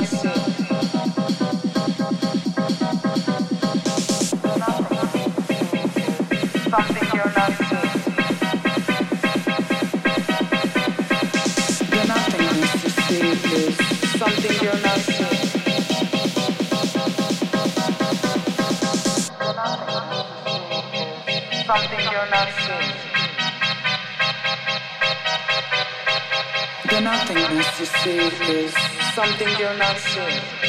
I haven't felt this something you're not time.